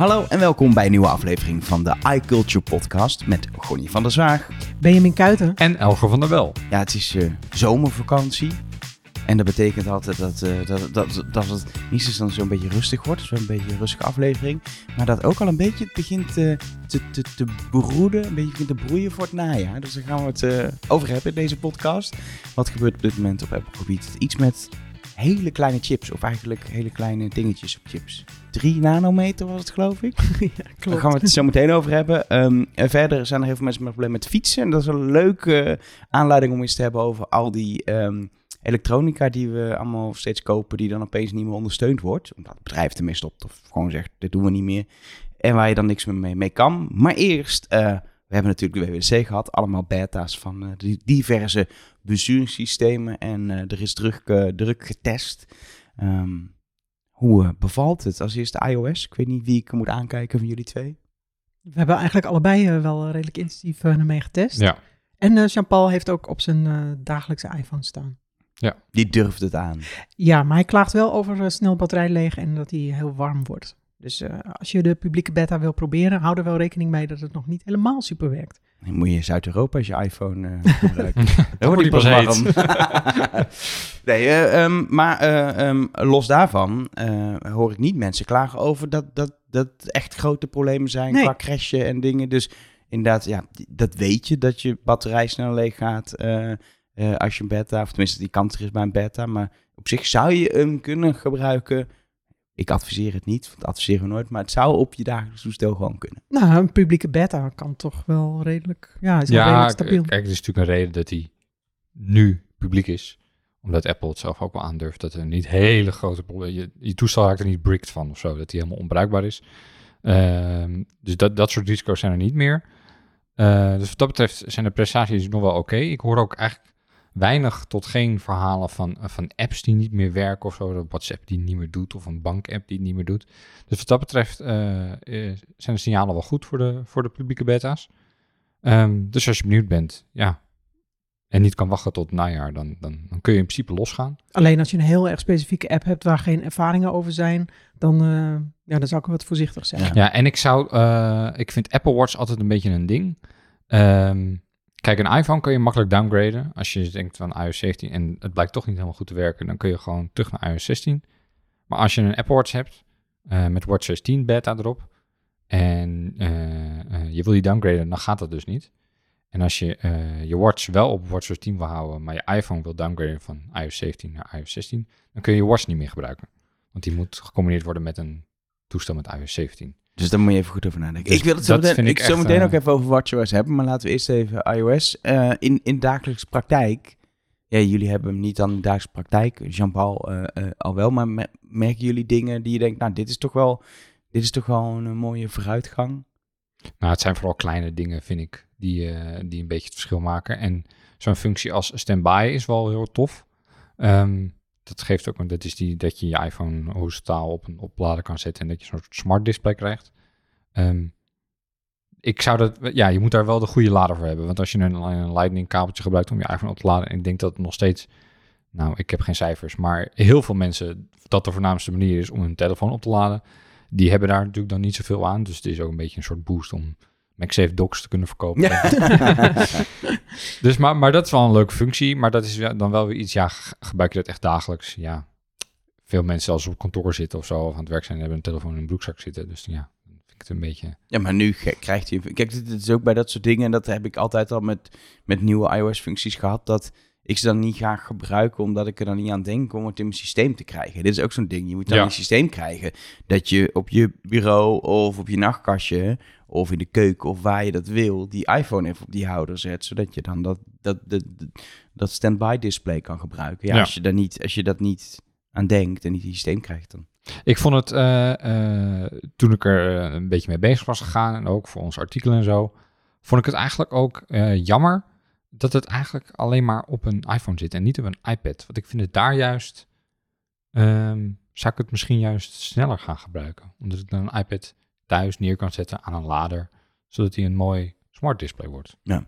Hallo en welkom bij een nieuwe aflevering van de iCulture podcast met Gonnie van der Zwaag. Benjamin Kuiten. En Elger van der Wel. Ja, het is uh, zomervakantie. En dat betekent altijd dat, uh, dat, dat, dat het niet dan zo'n beetje rustig wordt. Zo'n beetje een rustige aflevering. Maar dat ook al een beetje het begint te, te, te, te broeden. Een beetje begint te broeien voor het najaar. Dus daar gaan we het uh, over hebben in deze podcast. Wat gebeurt op dit moment op Apple gebied? Iets met hele kleine chips. Of eigenlijk hele kleine dingetjes op chips. 3 nanometer was het, geloof ik. ja, klopt. Daar gaan we het zo meteen over hebben. Um, en verder zijn er heel veel mensen met problemen met fietsen. En dat is een leuke aanleiding om eens te hebben over al die um, elektronica die we allemaal steeds kopen, die dan opeens niet meer ondersteund wordt. Omdat het bedrijf ermee stopt of gewoon zegt, dit doen we niet meer. En waar je dan niks meer mee, mee kan. Maar eerst, uh, we hebben natuurlijk de WWDC gehad. Allemaal beta's van uh, die diverse besturingssystemen. En uh, er is druk, druk getest. Um, hoe bevalt het? Als eerste iOS. Ik weet niet wie ik moet aankijken van jullie twee. We hebben eigenlijk allebei uh, wel redelijk intensief uh, ermee getest. Ja. En uh, Jean-Paul heeft ook op zijn dagelijkse iPhone staan. Ja. Die durft het aan. Ja, maar hij klaagt wel over snel batterij leeg en dat hij heel warm wordt. Dus als je de publieke beta wil proberen, hou er wel rekening mee dat het nog niet helemaal super werkt. Dan moet je Zuid-Europa als je iPhone uh, gebruiken. Dan wordt pas warm. nee, uh, um, maar uh, um, los daarvan hoor ik niet mensen klagen over dat, dat, dat echt grote problemen zijn nee. qua crashen en dingen. Dus inderdaad, ja, dat weet je, dat je batterij snel leeg gaat als je een beta, of tenminste die kans er is bij een beta. Maar op zich zou je hem kunnen gebruiken ik adviseer het niet, want adviseren we nooit, maar het zou op je dagelijks toestel gewoon kunnen. Nou, een publieke beta kan toch wel redelijk, ja, is ja, redelijk stabiel. Kijk, er is natuurlijk een reden dat hij nu publiek is. Omdat Apple het zelf ook wel aandurft dat er niet hele grote problemen, je, je toestel raakt er niet bricked van of zo, dat hij helemaal onbruikbaar is. Uh, dus dat, dat soort risico's zijn er niet meer. Uh, dus wat dat betreft zijn de prestaties nog wel oké. Okay. Ik hoor ook eigenlijk weinig tot geen verhalen van, van apps die niet meer werken of zo. Een WhatsApp die het niet meer doet of een bank-app die het niet meer doet. Dus wat dat betreft uh, zijn de signalen wel goed voor de, voor de publieke beta's. Um, dus als je benieuwd bent, ja, en niet kan wachten tot het najaar, dan, dan, dan kun je in principe losgaan. Alleen als je een heel erg specifieke app hebt waar geen ervaringen over zijn, dan, uh, ja, dan zou ik wat voorzichtig zijn. Ja, ja en ik zou, uh, ik vind Apple Watch altijd een beetje een ding. Um, Kijk, een iPhone kun je makkelijk downgraden. Als je denkt van iOS 17 en het blijkt toch niet helemaal goed te werken, dan kun je gewoon terug naar iOS 16. Maar als je een Apple Watch hebt uh, met Watch 16 beta erop en uh, uh, je wil die downgraden, dan gaat dat dus niet. En als je je watch wel op Watch 16 wil houden, maar je iPhone wil downgraden van iOS 17 naar iOS 16, dan kun je je watch niet meer gebruiken. Want die moet gecombineerd worden met een toestel met iOS 17. Dus daar moet je even goed over nadenken. Dus ik wil het zo meteen, ik, ik zo meteen uh, ook even over WatchOS hebben, maar laten we eerst even iOS. Uh, in, in dagelijkse praktijk, ja, jullie hebben hem niet aan de dagelijkse praktijk, Jean-Paul uh, al wel, maar me, merken jullie dingen die je denkt, nou, dit is toch wel, dit is toch wel een mooie vooruitgang? Nou, het zijn vooral kleine dingen, vind ik, die, die een beetje het verschil maken. En zo'n functie als standby is wel heel tof. Um, dat geeft ook, dat is die dat je je iPhone horizontaal op een oplader kan zetten en dat je zo'n smart display krijgt. Um, ik zou dat, ja, je moet daar wel de goede lader voor hebben. Want als je een, een lightning kabeltje gebruikt om je iPhone op te laden, en ik denk dat het nog steeds, nou, ik heb geen cijfers, maar heel veel mensen dat de voornaamste manier is om hun telefoon op te laden. Die hebben daar natuurlijk dan niet zoveel aan. Dus het is ook een beetje een soort boost om MagSafe Docs te kunnen verkopen. Ja. dus, maar, maar dat is wel een leuke functie. Maar dat is dan wel weer iets, ja, gebruik je dat echt dagelijks? Ja, veel mensen als op kantoor zitten of zo, of aan het werk zijn, hebben een telefoon in een broekzak zitten. Dus ja, vind ik het een beetje... Ja, maar nu krijgt hij... Kijk, dit is ook bij dat soort dingen, en dat heb ik altijd al met, met nieuwe iOS-functies gehad, dat ik ze dan niet ga gebruiken omdat ik er dan niet aan denk om het in mijn systeem te krijgen. Dit is ook zo'n ding. Je moet dan ja. een systeem krijgen dat je op je bureau of op je nachtkastje of in de keuken of waar je dat wil, die iPhone even op die houder zet, zodat je dan dat, dat, dat, dat standby display kan gebruiken. Ja, ja, Als, je daar niet, als je dat niet aan denkt en niet het systeem krijgt dan. Ik vond het, uh, uh, toen ik er een beetje mee bezig was gegaan en ook voor ons artikel en zo, vond ik het eigenlijk ook uh, jammer dat het eigenlijk alleen maar op een iPhone zit en niet op een iPad. Want ik vind het daar juist, um, zou ik het misschien juist sneller gaan gebruiken. Omdat ik dan een iPad thuis neer kan zetten aan een lader, zodat hij een mooi smart display wordt. Ja.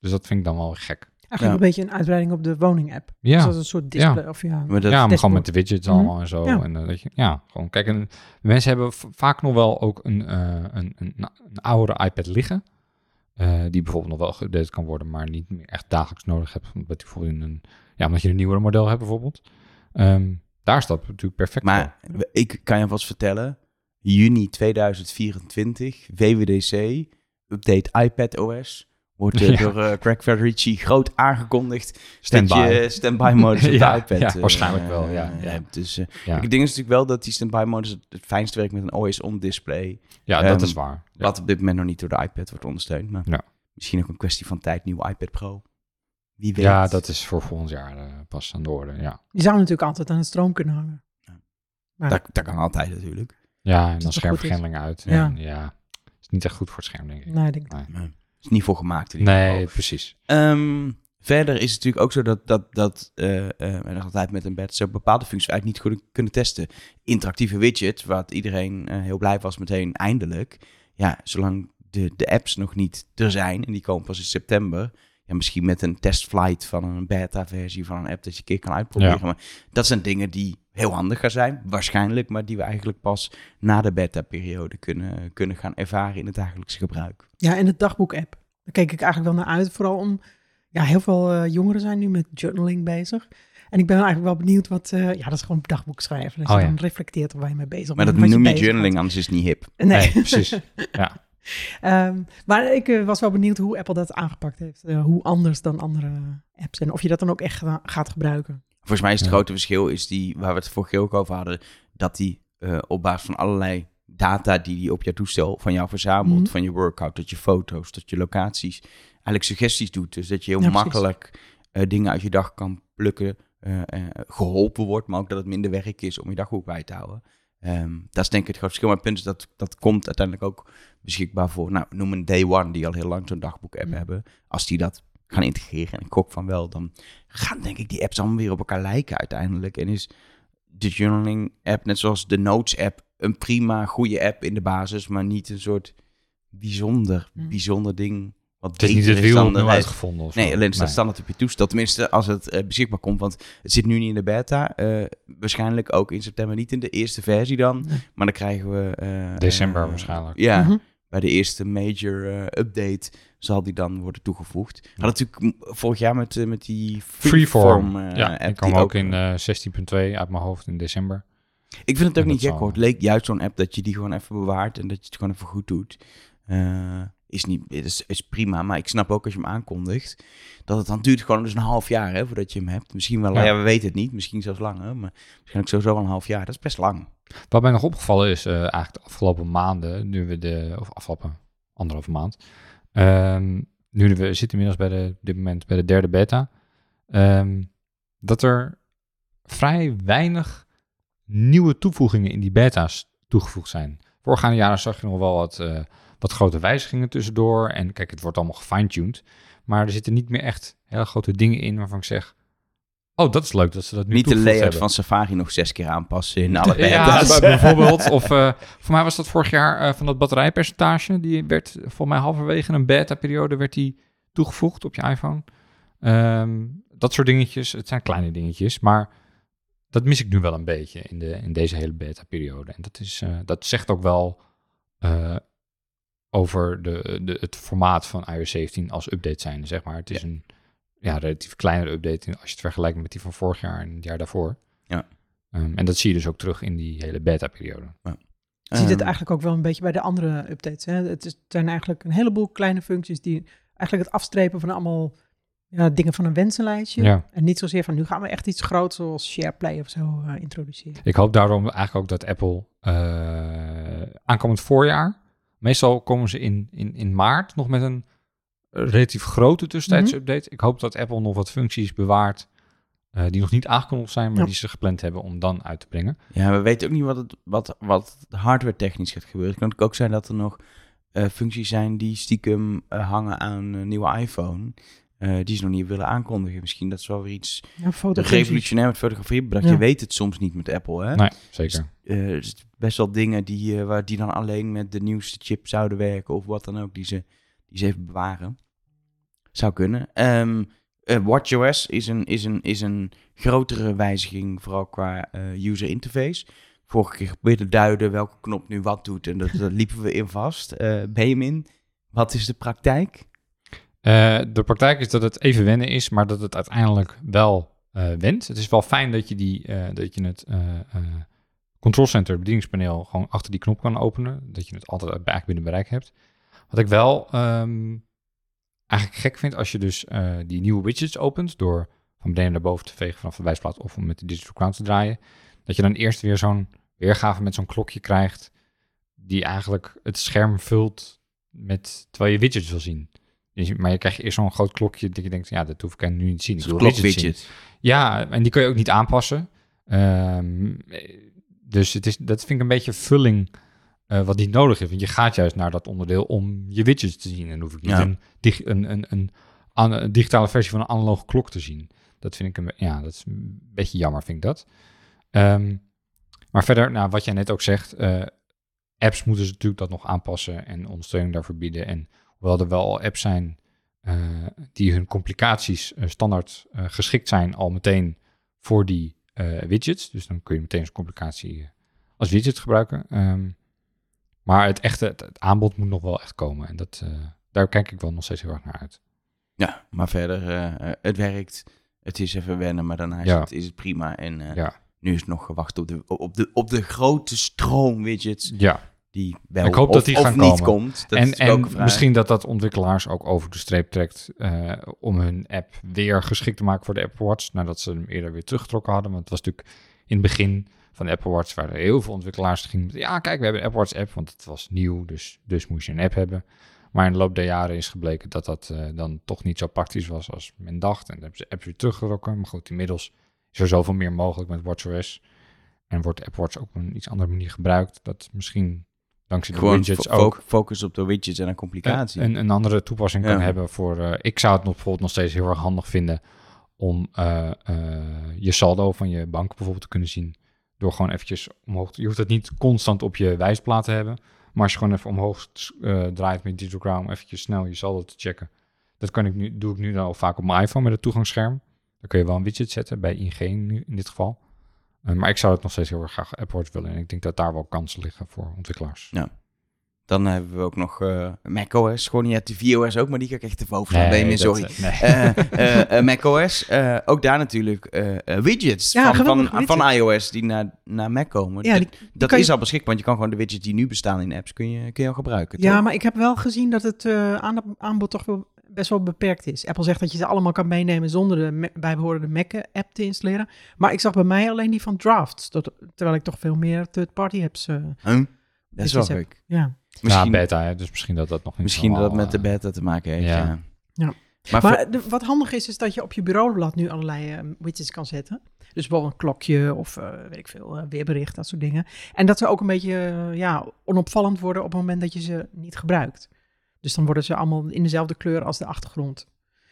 Dus dat vind ik dan wel gek. Eigenlijk een beetje een uitbreiding op de woning-app. Ja. Dus dat is een soort display. Of ja, Maar dat, ja, maar gewoon met de widgets Mhm. allemaal en zo. Ja. En, eh, dat je, ja, gewoon kijk. En mensen hebben vaak nog wel ook een, eh, een, een, een oudere iPad liggen. eh, die bijvoorbeeld nog wel geüpdate kan worden, maar niet meer echt dagelijks nodig hebt. Omdat, bijvoorbeeld in een, ja, omdat je een nieuwere model hebt bijvoorbeeld. Ehm, daar dat natuurlijk perfect voor. maar ik kan je vast vertellen, juni 2024, WWDC, update iPad OS, wordt eh, Ja. door eh, Craig Federici groot aangekondigd Standby. dat je standby modus op Ja, de iPad ja, eh, waarschijnlijk wel, ja, eh. Dus eh, ja, het ding is natuurlijk wel dat die standby modus het, fijnste werkt met een OS-on display. ja, dat ehm, is waar. Ja. Wat op dit moment nog niet door de iPad wordt ondersteund. Maar Ja. misschien ook een kwestie van tijd, nieuwe iPad Pro. Wie weet. Ja, dat is voor volgend jaar eh, pas aan de orde. Ja, Die zou natuurlijk altijd aan de stroom kunnen hangen. dat, dat kan altijd natuurlijk. Ja en dan schermvergrending uit. Ja. En, ja, is niet echt goed voor het scherm, denk ik. Nee, ik is niet voor gemaakt in ieder geval. Nee, precies. Ehm, verder is het natuurlijk ook zo dat, dat, dat eh, eh, nog altijd met een bed zo bepaalde functies eigenlijk niet goed kunnen testen. Interactieve widget, wat iedereen eh, heel blij was meteen eindelijk. Ja, zolang de, de apps nog niet er zijn, en die komen pas in september. Ja, misschien met een testflight van een beta-versie van een app dat je een keer kan uitproberen. Ja. Maar dat zijn dingen die heel handig gaan zijn, waarschijnlijk. Maar die we eigenlijk pas na de beta-periode kunnen, kunnen gaan ervaren in het dagelijkse gebruik. Ja, en de dagboek-app. Daar keek ik eigenlijk wel naar uit. Vooral om, ja, heel veel eh, jongeren zijn nu met journaling bezig. En ik ben eigenlijk wel benieuwd wat, eh, ja, dat is gewoon dagboek schrijven. Dat Oh, je ja. dan reflecteert op waar je mee bezig Maar bent. dat wat noem je journaling, anders is het niet hip. Nee, Nee, precies. Ja. Ehm, maar ik eh, was wel benieuwd hoe Apple dat aangepakt heeft. Eh, hoe anders dan andere apps. En of je dat dan ook echt ga- gaat gebruiken. Volgens mij is het Ja. grote verschil, is die, waar we het vorige keer ook over hadden, dat die eh, op basis van allerlei data die die op jouw toestel van jou verzamelt, Mhm. van je workout tot je foto's, tot je locaties, eigenlijk suggesties doet. Dus dat je heel Ja, makkelijk eh, dingen uit je dag kan plukken, eh, geholpen wordt, maar ook dat het minder werk is om je dagboek bij te houden. Ehm, dat is denk ik het grote verschil. Maar het punt is dat dat komt uiteindelijk ook beschikbaar voor, nou, noem een Day One, die al heel lang zo'n dagboek-app Mhm. hebben. Als die dat gaan integreren, en ik gok van wel, dan gaan denk ik die apps allemaal weer op elkaar lijken uiteindelijk. En is de journaling app, net zoals de Notes app, een prima goede app in de basis, maar niet een soort bijzonder, Mm. bijzonder ding. Wat Het is niet het wiel opnieuw uitgevonden. Of Nee, zo. alleen het staat Nee. standaard op je toestel. Tenminste, als het eh, beschikbaar komt. Want het zit nu niet in de beta. Eh, waarschijnlijk ook in september niet in de eerste versie dan. Nee. Maar dan krijgen we... eh, December waarschijnlijk. Ja, Mhm. bij de eerste major eh, update zal die dan worden toegevoegd. Hadden natuurlijk vorig jaar met, eh, met die Freeform. Freeform eh, ja, app. die kwam ook in eh 16.2 uit mijn hoofd in december. Ik vind het ook En niet gek zal- hoor. Het leek juist zo'n app dat je die gewoon even bewaart en dat je het gewoon even goed doet. Eh, is, niet, is, is prima, maar ik snap ook als je hem aankondigt, dat het dan duurt gewoon dus een half jaar hè, voordat je hem hebt. Misschien wel, ja. Ja. we weten het niet, misschien zelfs langer, maar waarschijnlijk sowieso wel een half jaar. Dat is best lang. Wat mij nog opgevallen is, eh, eigenlijk de afgelopen maanden, nu we de, of afgelopen anderhalve maand, ehm, nu we zitten inmiddels bij de, dit moment bij de derde beta, ehm, dat er vrij weinig nieuwe toevoegingen in die beta's toegevoegd zijn. Voorgaande jaren zag je nog wel wat, eh, wat grote wijzigingen tussendoor. En kijk, het wordt allemaal gefine-tuned. Maar er zitten niet meer echt hele grote dingen in waarvan ik zeg... Oh, dat is leuk dat ze dat nu niet de layout hebben. van Safari nog zes keer aanpassen in alle Ja, beta's. bij- bijvoorbeeld. Of eh, voor mij was dat vorig jaar eh, van dat batterijpercentage. Die werd voor mij halverwege een beta-periode werd die toegevoegd op je iPhone. Ehm, dat soort dingetjes. Het zijn kleine dingetjes, maar dat mis ik nu wel een beetje in, de, in deze hele beta-periode. En dat, is, eh, dat zegt ook wel over de, de, het formaat van iOS 17 als update zijn, zeg maar. Het is een ja, relatief kleinere update als je het vergelijkt met die van vorig jaar en het jaar daarvoor. Ja. Ehm, en dat zie je dus ook terug in die hele beta-periode. Je ziet het Ehm, eigenlijk ook wel een beetje bij de andere updates. Hè? Het, is, het zijn eigenlijk een heleboel kleine functies die eigenlijk het afstrepen van allemaal ja, dingen van een wensenlijstje. Ja. En niet zozeer van nu gaan we echt iets groots zoals SharePlay of zo eh, introduceren. Ik hoop daarom eigenlijk ook dat Apple eh, aankomend voorjaar, meestal komen ze in, in, in maart nog met een relatief grote tussentijdse update. Ik hoop dat Apple nog wat functies bewaart eh, die nog niet aangekondigd zijn, maar Ja. die ze gepland hebben om dan uit te brengen. Ja, we weten ook niet wat, het, wat, wat hardware technisch gaat gebeuren. Het kan ook zijn dat er nog eh, functies zijn die stiekem eh, hangen aan een nieuwe iPhone. eh, die ze nog niet willen aankondigen. Misschien dat is wel weer iets Ja, revolutionair met fotografie bedacht. Ja. Je weet het soms niet met Apple, hè? Nee, zeker. Eh, er zitten best wel dingen die, eh, waar die dan alleen met de nieuwste chip zouden werken of wat dan ook, die ze, die ze even bewaren. Zou kunnen. Ehm, eh, WatchOS is een, is, een, is een grotere wijziging, vooral qua eh, user interface. Vorige keer probeerde duiden welke knop nu wat doet en dat, liepen we in vast. Eh Benjamin, wat is de praktijk? De praktijk is dat het even wennen is, maar dat het uiteindelijk wel went. Het is wel fijn dat je, die, dat je het control center bedieningspaneel gewoon achter die knop kan openen. Dat je het altijd eigenlijk binnen bereik hebt. Wat ik wel ehm, eigenlijk gek vind als je dus eh, die nieuwe widgets opent door van beneden naar boven te vegen vanaf de wijsplaat of om met de digital crown te draaien. Dat je dan eerst weer zo'n weergave met zo'n klokje krijgt die eigenlijk het scherm vult met, terwijl je widgets wil zien. Dus Maar je krijgt eerst zo'n groot klokje dat je denkt, ja, dat hoef ik nu niet te zien. Ik wil widgets zien. Ja, en die kun je ook niet aanpassen. Ehm, eh, dus het is, dat vind ik een beetje vulling eh, wat niet nodig is. Want je gaat juist naar dat onderdeel om je widgets te zien. En hoef ik niet Ja. een, dig- een, een, een, digitale versie van een analoge klok te zien. Dat vind ik een, ja, dat is een beetje jammer, vind ik dat. Ehm, maar verder, nou, wat jij net ook zegt, eh, apps moeten ze natuurlijk dat nog aanpassen en ondersteuning daarvoor bieden. En hoewel er wel al apps zijn eh, die hun complicaties standaard geschikt zijn al meteen voor die widgets. Dus dan kun je meteen zo'n complicatie als widget gebruiken. Ehm, maar het echte het, het aanbod moet nog wel echt komen. En dat, eh, daar kijk ik wel nog steeds heel erg naar uit. Ja, maar verder, eh, eh, het werkt. Het is even wennen, maar daarna is, Ja. het, is het prima. En Ja. nu is het nog gewacht op de, op de, op de grote stroom widgets Ja, die wel Ik hoop of, dat die gaan niet komen. komt. Dat en, en misschien dat dat ontwikkelaars ook over de streep trekt om hun app weer geschikt te maken voor de Apple Watch, nadat ze hem eerder weer teruggetrokken hadden. Want het was natuurlijk in het begin van de Apple Watch waren er heel veel ontwikkelaars die gingen ja kijk, we hebben een Apple Watch app, want het was nieuw, dus, dus moest je een app hebben. Maar in de loop der jaren is gebleken dat dat eh, dan toch niet zo praktisch was als men dacht. En dan hebben ze apps weer teruggetrokken. Maar goed, inmiddels is er zoveel meer mogelijk met WatchOS. En wordt Apple Watch ook op een iets andere manier gebruikt. Dat misschien dankzij de widgets ook focus op de widgets en een complicatie. een, een andere toepassing kan hebben voor... eh, ik zou het nog, bijvoorbeeld nog steeds heel erg handig vinden om eh, je saldo van je bank bijvoorbeeld te kunnen zien. Door gewoon eventjes omhoog... Je hoeft het niet constant op je wijsplaat te hebben. Maar als je gewoon even omhoog eh, draait met Digital Crown... eventjes snel je saldo te checken. Dat kan ik nu, doe ik nu dan al vaak op mijn iPhone met het toegangsscherm. Dan kun je wel een widget zetten, bij ING nu in dit geval. Eh, maar ik zou het nog steeds heel erg graag Apple Watch willen. En ik denk dat daar wel kansen liggen voor ontwikkelaars. Dan hebben we ook nog eh macOS. Gewoon niet de tvOS ook, maar die ga ik echt even overslaan. Nee, sorry. eh, nee. Eh, eh, macOS, eh, ook daar natuurlijk widgets Ja, van, van, van iOS die naar, naar Mac komen. Ja, die- dat kan is je- al beschikbaar, want je kan gewoon de widgets die nu bestaan in apps, kun je, kun je al gebruiken. Ja, toch? maar ik heb wel gezien dat het eh, aan- aanbod toch wel best wel beperkt is. Apple zegt dat je ze allemaal kan meenemen zonder de bijbehorende Mac-app te installeren. Maar ik zag bij mij alleen die van Drafts, terwijl ik toch veel meer third-party apps... eh, Huh? Dat is wel gek. ja. Misschien, ja, beta, dus misschien dat dat nog niet misschien dat het allemaal, met de eh, beta te maken heeft. ja. Ja. Ja. Maar, voor- Maar de- wat handig is, is dat je op je bureaublad nu allerlei eh, widgets kan zetten. Dus bijvoorbeeld een klokje of eh, weet ik veel, eh, weerbericht, dat soort dingen. En dat ze ook een beetje ja, onopvallend worden op het moment dat je ze niet gebruikt. Dus dan worden ze allemaal in dezelfde kleur als de achtergrond.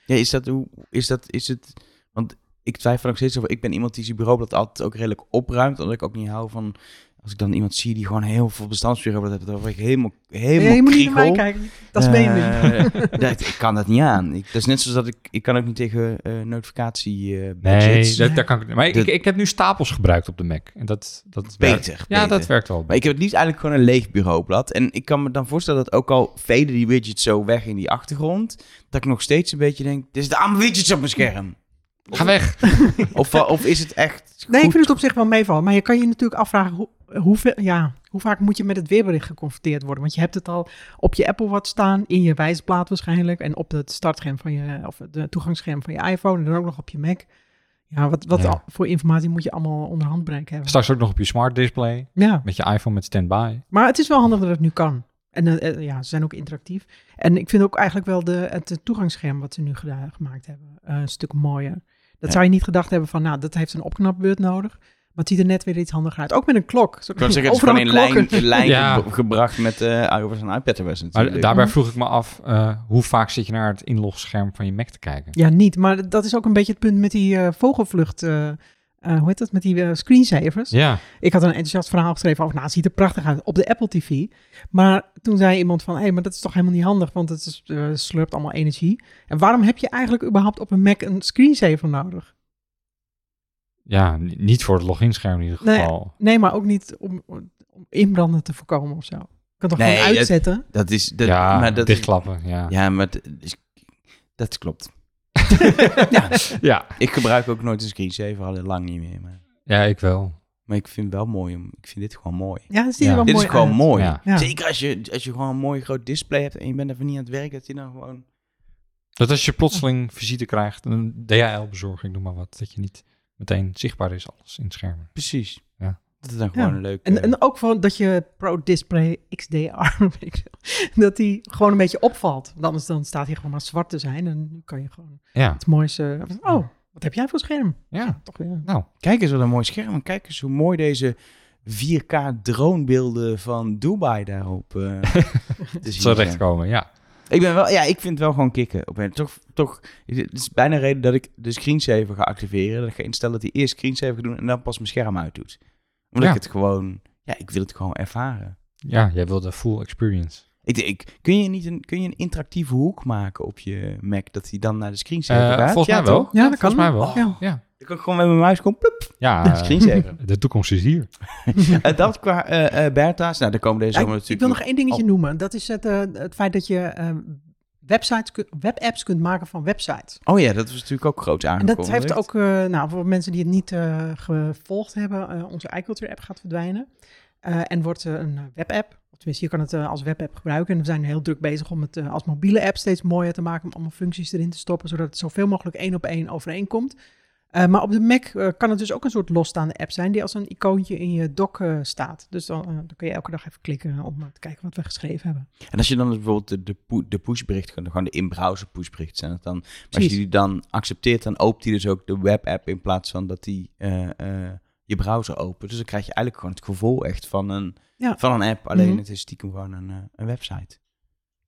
ja, is dat hoe is dat is het? Want ik twijfel nog steeds over. Ik ben iemand die zijn bureaublad altijd ook redelijk opruimt, omdat ik ook niet hou van als ik dan iemand zie die gewoon heel veel bestandsbureaublad heeft, dan word ik helemaal helemaal Nee, kriegel. kijken. Dat is. Eh, dat, ik kan dat niet aan. Ik, dat is net zoals dat ik, ik kan ook niet tegen eh, notificatie eh Nee, dat, daar kan ik Maar ik, ik, ik heb nu stapels gebruikt op de Mac. En dat, dat werkt. beter. Ja, beter. dat werkt wel. Maar ik heb het liefst eigenlijk gewoon een leeg bureaublad. En ik kan me dan voorstellen dat ook al veden die widgets zo weg in die achtergrond, dat ik nog steeds een beetje denk, dit is de allemaal widgets op mijn scherm. Ga weg. Of, of is het echt Nee, ik vind het op zich wel meevallen. Maar je kan je natuurlijk afvragen, hoe, hoeveel, ja, hoe vaak moet je met het weerbericht geconfronteerd worden? Want je hebt het al op je Apple Watch staan, in je wijsplaat waarschijnlijk. En op het startscherm van je, of het toegangsscherm van je iPhone. En dan ook nog op je Mac. Ja, wat, wat Ja. voor informatie moet je allemaal onder handbereik hebben. Straks ook nog op je smart display. Ja, Met je iPhone met standby. maar het is wel handig dat het nu kan. En eh, eh, ja, ze zijn ook interactief. En ik vind ook eigenlijk wel de, het toegangsscherm wat ze nu gemaakt hebben eh, een stuk mooier. Dat Ja. zou je niet gedacht hebben van, nou, dat heeft een opknapbeurt nodig. Maar het ziet er net weer iets handiger uit. Ook met een klok. Zo Ik kan zeggen, het is gewoon in lijn, klokken. in lijn Ja. ge- gebracht met eh iOS en iPadOS Maar natuurlijk. daarbij vroeg ik me af, eh, hoe vaak zit je naar het inlogscherm van je Mac te kijken? Ja, niet. Maar dat is ook een beetje het punt met die eh, vogelvlucht eh, hoe heet dat, met die eh, screensavers. Ja, Ik had een enthousiast verhaal geschreven over, nou, het ziet er prachtig uit op de Apple TV. Maar toen zei iemand van, hé, hey, maar dat is toch helemaal niet handig, want het is, eh, slurpt allemaal energie. En waarom heb je eigenlijk überhaupt op een Mac een screensaver nodig? ja, niet voor het loginscherm in ieder geval. Nee, maar ook niet om, om inbranden te voorkomen of zo. Je kan toch Nee, gewoon dat- uitzetten? Dat is... Dat, ja, maar dat, dichtklappen, ja. Ja, maar dat, is- dat klopt. ja. ja. Ik gebruik ook nooit een screensaver, al heel lang niet meer. Maar, Ja, ik wel. maar ik vind het wel mooi. Om, ik vind dit gewoon mooi. Ja, dat Ja. wel dit mooi is gewoon uit. mooi. Ja. Ja. Zeker als je, als je gewoon een mooi groot display hebt en je bent even niet aan het werk, dat je dan gewoon... Dat als je plotseling visite krijgt, een DHL-bezorging, noem maar wat, dat je niet meteen zichtbaar is alles in het scherm. Precies. Ja. Dat is dan gewoon Ja. een leuk... En, en ook van dat je Pro Display XDR, weet ik veel, dat die gewoon een beetje opvalt. Want anders dan staat hij gewoon maar zwart te zijn en nu kan je gewoon Ja, het mooiste... Oh, wat heb jij voor scherm? ja. Toch weer. Nou, Kijk eens wat een mooi scherm. En kijk eens hoe mooi deze 4K dronebeelden van Dubai daarop eh te zien zijn. terechtkomen, ja. Ik ben wel, ja, ik vind het wel gewoon kicken. Op een, toch, toch, het is bijna een reden dat ik de screensaver ga activeren. Dat ik ga instellen dat hij eerst screensaver gaat doen en dan pas mijn scherm uit doet. Omdat Ja. ik het gewoon, ja, ik wil het gewoon ervaren. Ja, jij wil de full experience. Ik, ik, kun, je niet een, kun je een interactieve hoek maken op je Mac dat hij dan naar de screensaver Eh, gaat? volgens Ja, mij wel. Ja, dat kan. Volgens mij wel. Oh. Ja. Ja, Dan kan ik gewoon met mijn muis gewoon ploep, ja naar de screensaver. de toekomst is hier. En dat qua eh eh Bertha's, nou, daar komen deze Ja, zomer ik, ik natuurlijk wil nog één dingetje noemen. Dat is het, eh, het feit dat je eh, websites, webapps kunt maken van websites. Oh ja, dat was natuurlijk ook groot En aangekondigd. dat heeft ook, eh, nou, voor mensen die het niet eh, gevolgd hebben, eh, onze iCulture app gaat verdwijnen. En wordt een webapp. Tenminste, je kan het als webapp gebruiken. En we zijn heel druk bezig om het als mobiele app steeds mooier te maken. Om allemaal functies erin te stoppen, zodat het zoveel mogelijk één op één overeenkomt. Eh, maar op de Mac eh, kan het dus ook een soort losstaande app zijn die als een icoontje in je dock eh, staat. Dus dan, dan kun je elke dag even klikken om te kijken wat we geschreven hebben. En als je dan dus bijvoorbeeld de, de, de pushbericht, gewoon de in-browser pushbericht zijn het dan. Maar als je die dan accepteert, dan opent hij dus ook de webapp in plaats van dat hij eh, eh, je browser opent. Dus dan krijg je eigenlijk gewoon het gevoel echt van een, Ja. van een app. Alleen Mhm. het is stiekem gewoon een, eh, een website.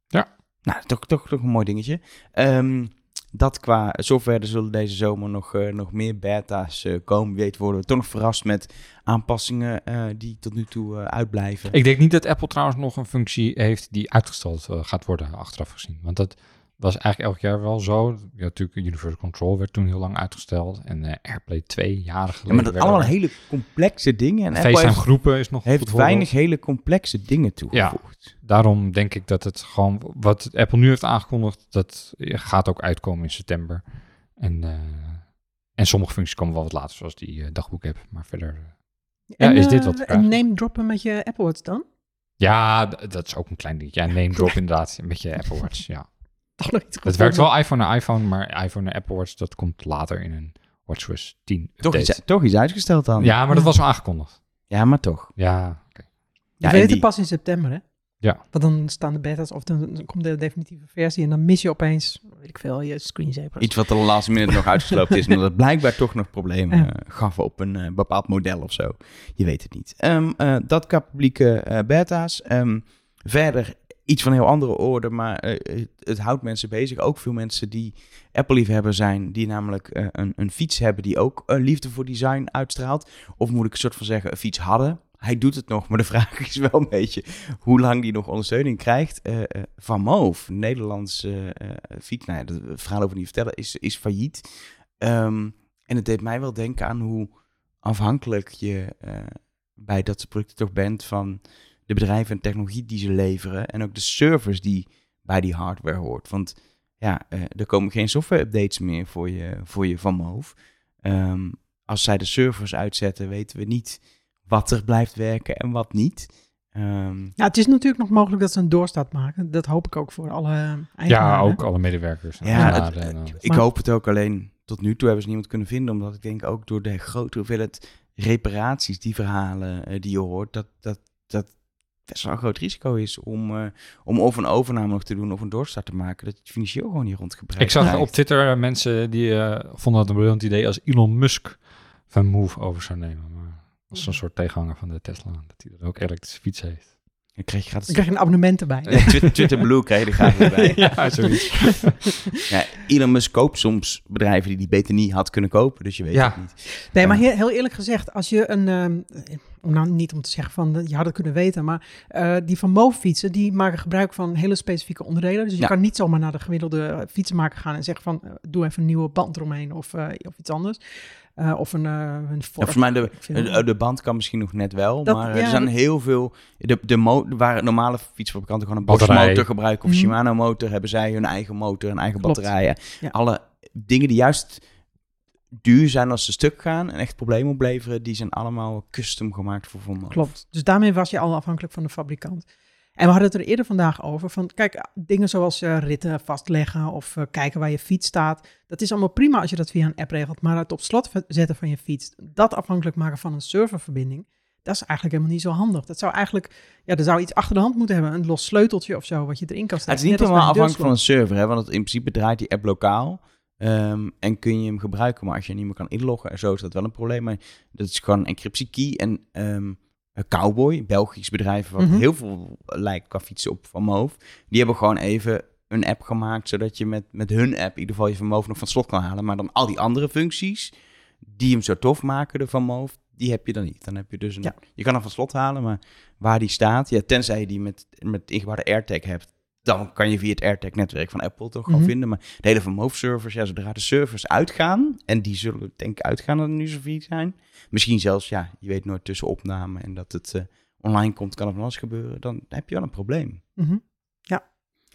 Ja. Nou, toch, toch, toch een mooi dingetje. Ehm, dat qua software, er zullen deze zomer nog, eh, nog meer beta's eh, komen. Wie weet worden we toch nog verrast met aanpassingen eh, die tot nu toe uitblijven. Ik denk niet dat Apple trouwens nog een functie heeft die uitgesteld gaat worden, achteraf gezien. Want dat was eigenlijk elk jaar wel zo. Ja, natuurlijk, Universal Control werd toen heel lang uitgesteld. En eh, AirPlay 2 jaren Ja, geleden. maar dat allemaal er- hele complexe dingen. En Apple FaceTime heeft, groepen is nog heeft weinig hele complexe dingen toegevoegd. Daarom denk ik dat het gewoon, wat Apple nu heeft aangekondigd, dat gaat ook uitkomen in september. En, eh, en sommige functies komen wel wat later, zoals die eh, dagboek app. Maar verder, Ja, En, is dit wat En name droppen met je Apple Watch dan? ja, dat is ook een klein dingetje. Ja, name drop inderdaad, met je Apple Watch, ja. Het werkt wel iPhone naar iPhone, maar iPhone naar Apple Watch, dat komt later in een WatchOS 10 Toch, update. iets, toch iets uitgesteld dan. Ja, maar dat was al aangekondigd. Ja, maar toch. Ja, oké. Je Ja, weet en het die- pas in september, hè? Ja. Want dan staan de beta's of dan, dan komt de definitieve versie en dan mis je opeens, weet ik veel, je screensavers. Iets wat er de laatste minute nog uitgesloopt is, omdat het blijkbaar toch nog problemen Ja. eh, gaf op een eh, bepaald model of zo. Je weet het niet. Ehm, eh, dat qua publieke eh, beta's. Ehm, verder iets van heel andere orde, maar eh, het, houdt mensen bezig. Ook veel mensen die Apple-liefhebber zijn, die namelijk eh, een, een fiets hebben die ook een liefde voor design uitstraalt. Of moet ik een soort van zeggen, een fiets hadden. Hij doet het nog, maar de vraag is wel een beetje hoe lang die nog ondersteuning krijgt. Eh, eh, Van Moof, een Nederlands eh, eh, fiets, nou ja, dat verhaal over niet vertellen, is, is failliet. Ehm, en het deed mij wel denken aan hoe afhankelijk je eh, bij dat soort producten toch bent van de bedrijven en technologie die ze leveren. En ook de service die bij die hardware hoort. Want ja, eh, er komen geen software-updates meer voor je, voor je Van Moof. Ehm, als zij de servers uitzetten, weten we niet wat er blijft werken en wat niet. Ehm, Ja, het is natuurlijk nog mogelijk dat ze een doorstart maken. Dat hoop ik ook voor alle Ja, eigenaren. ook alle medewerkers. Ja, eigenaren het- en, eh, ik hoop het ook alleen. Tot nu toe hebben ze niemand kunnen vinden, omdat ik denk ook door de grote hoeveelheid reparaties, die verhalen eh, die je hoort, dat dat, dat best wel een groot risico is om, eh, om of een overname nog te doen of een doorstart te maken, dat je het financieel gewoon niet rondgebreid Ik zag krijgt. op Twitter eh, mensen die eh, vonden het een briljant idee als Elon Musk van Move over zou nemen. Maar als een soort tegenhanger van de Tesla, dat hij dan ook elektrische fiets heeft. Dan krijg je gratis... Dan krijg je een abonnement erbij. Ja, Twitter, Twitter Blue krijg je er gratis bij. ja, zoiets. Ja, Elon Musk koopt soms bedrijven die hij beter niet had kunnen kopen. Dus je weet Ja. het niet. Nee, maar heel, heel eerlijk gezegd, als je een, ehm, om nou niet om te zeggen van eh, je had het kunnen weten, maar eh, die van Mo fietsen, die maken gebruik van hele specifieke onderdelen. Dus je Ja. kan niet zomaar naar de gemiddelde fietsenmaker gaan en zeggen van eh, doe even een nieuwe band eromheen of, eh, of iets anders. Eh, of een, eh een Ja, Ford. volgens mij de, het- de, de band kan misschien nog net wel. Dat- maar eh, ja, er zijn dat- heel veel... De, de mo waar normale fietsfabrikanten gewoon een Bosch Batterij. motor gebruiken. Of Mhm. Shimano motor. Hebben zij hun eigen motor, hun eigen Klopt. batterijen. Ja. Alle dingen die juist duur zijn als ze stuk gaan. En echt problemen opleveren. Die zijn allemaal custom gemaakt voor Von Moof. Klopt. Dus daarmee was je al afhankelijk van de fabrikant. En we hadden het er eerder vandaag over van, kijk, dingen zoals eh, ritten vastleggen of eh, kijken waar je fiets staat. Dat is allemaal prima als je dat via een app regelt. Maar het op slot zetten van je fiets, dat afhankelijk maken van een serververbinding, dat is eigenlijk helemaal niet zo handig. Dat zou eigenlijk, ja, er zou iets achter de hand moeten hebben. Een los sleuteltje of zo, wat je erin kan Het steken. is niet helemaal afhankelijk van een server. Hè? Want het, in principe draait die app lokaal. ehm, en kun je hem gebruiken. Maar als je niet meer kan inloggen en zo is dat wel een probleem. Maar dat is gewoon een encryptie key. En ehm, Cowboy, Belgisch bedrijf wat Mhm. heel veel lijkt qua fietsen op Van Moof. Die hebben gewoon even een app gemaakt. Zodat je met, met hun app in ieder geval je Van Moof nog van slot kan halen. Maar dan al die andere functies die hem zo tof maken, de Van Moof, die heb je dan niet. Dan heb je dus een... Ja. Je kan hem van slot halen, maar waar die staat... Ja, tenzij je die met, met ingebouwde AirTag hebt dan kan je via het AirTag-netwerk van Apple toch gewoon Mhm. vinden. Maar de hele vermoofservers, ja, zodra de servers uitgaan, en die zullen denk ik uitgaan dat er nu zover zijn, misschien zelfs, ja, je weet nooit tussen opname en dat het eh, online komt, kan er van alles gebeuren, dan heb je wel een probleem. Mhm.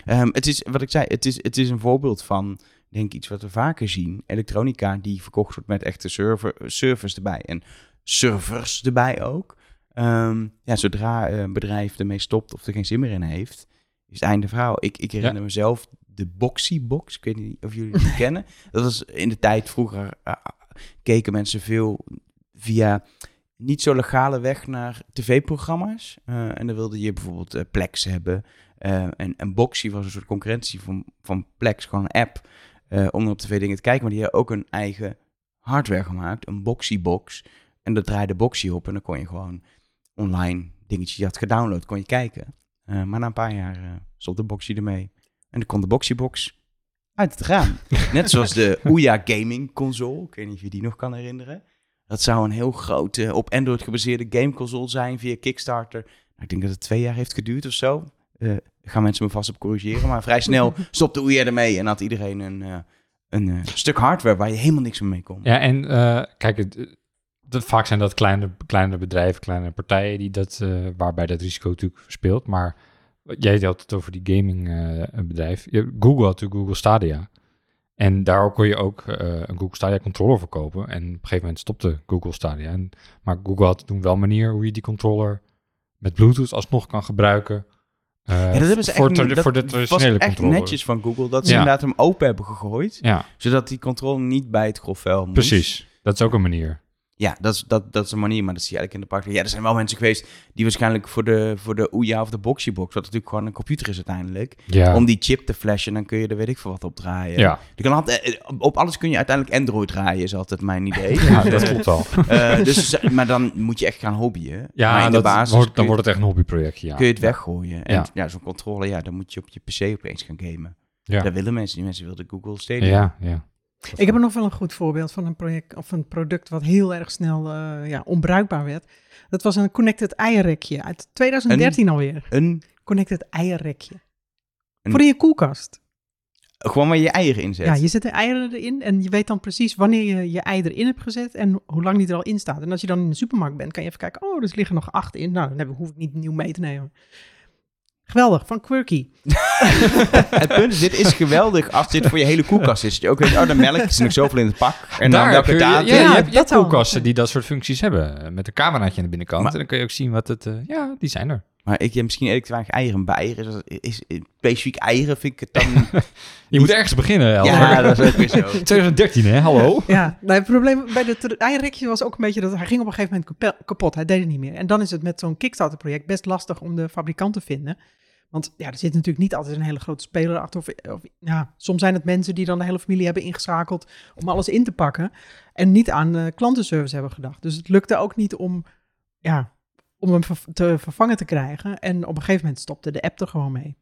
Ehm, het is, wat ik zei, het is, het is een voorbeeld van, denk ik, iets wat we vaker zien. Elektronica die verkocht wordt met echte server, servers erbij en servers erbij ook. Ehm, ja, zodra een bedrijf ermee stopt of er geen zin meer in heeft, is het einde verhaal. Ik, ik herinner mezelf de Boxy Box. Ik weet niet of jullie die kennen. Dat was in de tijd vroeger eh, keken mensen veel via niet zo legale weg naar tv-programma's. Eh, en dan wilde je bijvoorbeeld eh, Plex hebben. En, en Boxy was een soort concurrentie van, van Plex, gewoon een app om op tv dingen te kijken. Maar die hadden ook een eigen hardware gemaakt, een Boxy Box. En dat draaide Boxy op en dan kon je gewoon online dingetjes die je had gedownload, kon je kijken. Eh, maar na een paar jaar eh, stond de Boxy ermee. En dan kon de Boxy Box uit het raam. Net zoals de Ouya Gaming Console. Ik weet niet of je die nog kan herinneren. Dat zou een heel grote, op Android gebaseerde gameconsole zijn via Kickstarter. Nou, ik denk dat het twee jaar heeft geduurd of zo. Eh gaan mensen me vast op corrigeren. Maar vrij snel stopte Ouya ermee en had iedereen een, eh, een stuk hardware waar je helemaal niks meer mee kon. Ja, en eh, kijk, het- dat, vaak zijn dat kleine, kleine bedrijven, kleine partijen die dat, eh, waarbij dat risico natuurlijk speelt. Maar jij had het over die gaming eh, bedrijf. Je- Google had natuurlijk Google Stadia. En daar kon je ook eh, een Google Stadia controller voor kopen. En op een gegeven moment stopte Google Stadia. En, maar Google had toen wel een manier hoe je die controller met Bluetooth alsnog kan gebruiken. Ja, dat hebben ze voor, echt, dat voor de was echt netjes van Google dat ze Ja. inderdaad hem open hebben gegooid. Ja, Zodat die controle niet bij het grofvuil moest. precies. Dat is ook een manier. Ja, dat is, dat, dat is een manier, maar dat zie je eigenlijk in de praktijk. Ja, er zijn wel mensen geweest die waarschijnlijk voor de, voor de Ouya of de Boxy Box, wat natuurlijk gewoon een computer is uiteindelijk, Ja, om die chip te flashen, dan kun je er weet ik veel wat op draaien. ja. Je kan altijd, eh, op alles kun je uiteindelijk Android draaien, is altijd mijn idee. ja dat klopt wel. Eh, dus, maar dan moet je echt gaan hobbyen. Ja, maar in dat de basis wordt, dan wordt het echt een hobbyprojectje, ja. kun je het weggooien. En Ja. ja, zo'n controller, ja, dan moet je op je PC opeens gaan gamen. Ja. Dat willen mensen. Die mensen wilden Google Stadia. Ja, ja. Ik heb er nog wel een goed voorbeeld van een project of een product wat heel erg snel eh, ja, onbruikbaar werd. Dat was een connected eierrekje uit 2013 alweer. Een, Connected eierrekje. Een- Voor in je koelkast. gewoon waar je je eieren in zet. Ja, je zet de eieren erin en je weet dan precies wanneer je je ei erin hebt gezet en hoe lang die er al in staat. En als je dan in de supermarkt bent, kan je even kijken, oh, er liggen nog acht in. Nou, dan hoef ik niet nieuw mee te nemen. Geweldig, van Quirky. Het punt is, dit is geweldig als dit voor je hele koelkast is. Je ook weet, oh, de melk is nog zoveel in het pak. En dan Daar welke kun je, ja, je hebt, dat koelkasten die dat soort functies hebben. eh, Met een cameraatje aan de binnenkant. Maar- en dan kun je ook zien wat het... eh, ja, die zijn er. Maar ik heb misschien eet ik te weinig eieren bij eieren. Is, is, is- specifiek eieren vind ik het dan... Je moet ergens beginnen, Elmer. ja, dat is ook weer zo. 2013, hè? Hallo? Ja, nou, het probleem bij het eierrekje was ook een beetje dat hij ging op een gegeven moment kapot. Hij deed het niet meer. En dan is het met zo'n Kickstarter-project best lastig om de fabrikant te vinden. Want ja, er zit natuurlijk niet altijd een hele grote speler achter. Of, of, ja, soms zijn het mensen die dan de hele familie hebben ingeschakeld om alles in te pakken. En niet aan klantenservice hebben gedacht. Dus het lukte ook niet om ja, om hem te vervangen te krijgen. En op een gegeven moment stopte de app er gewoon mee.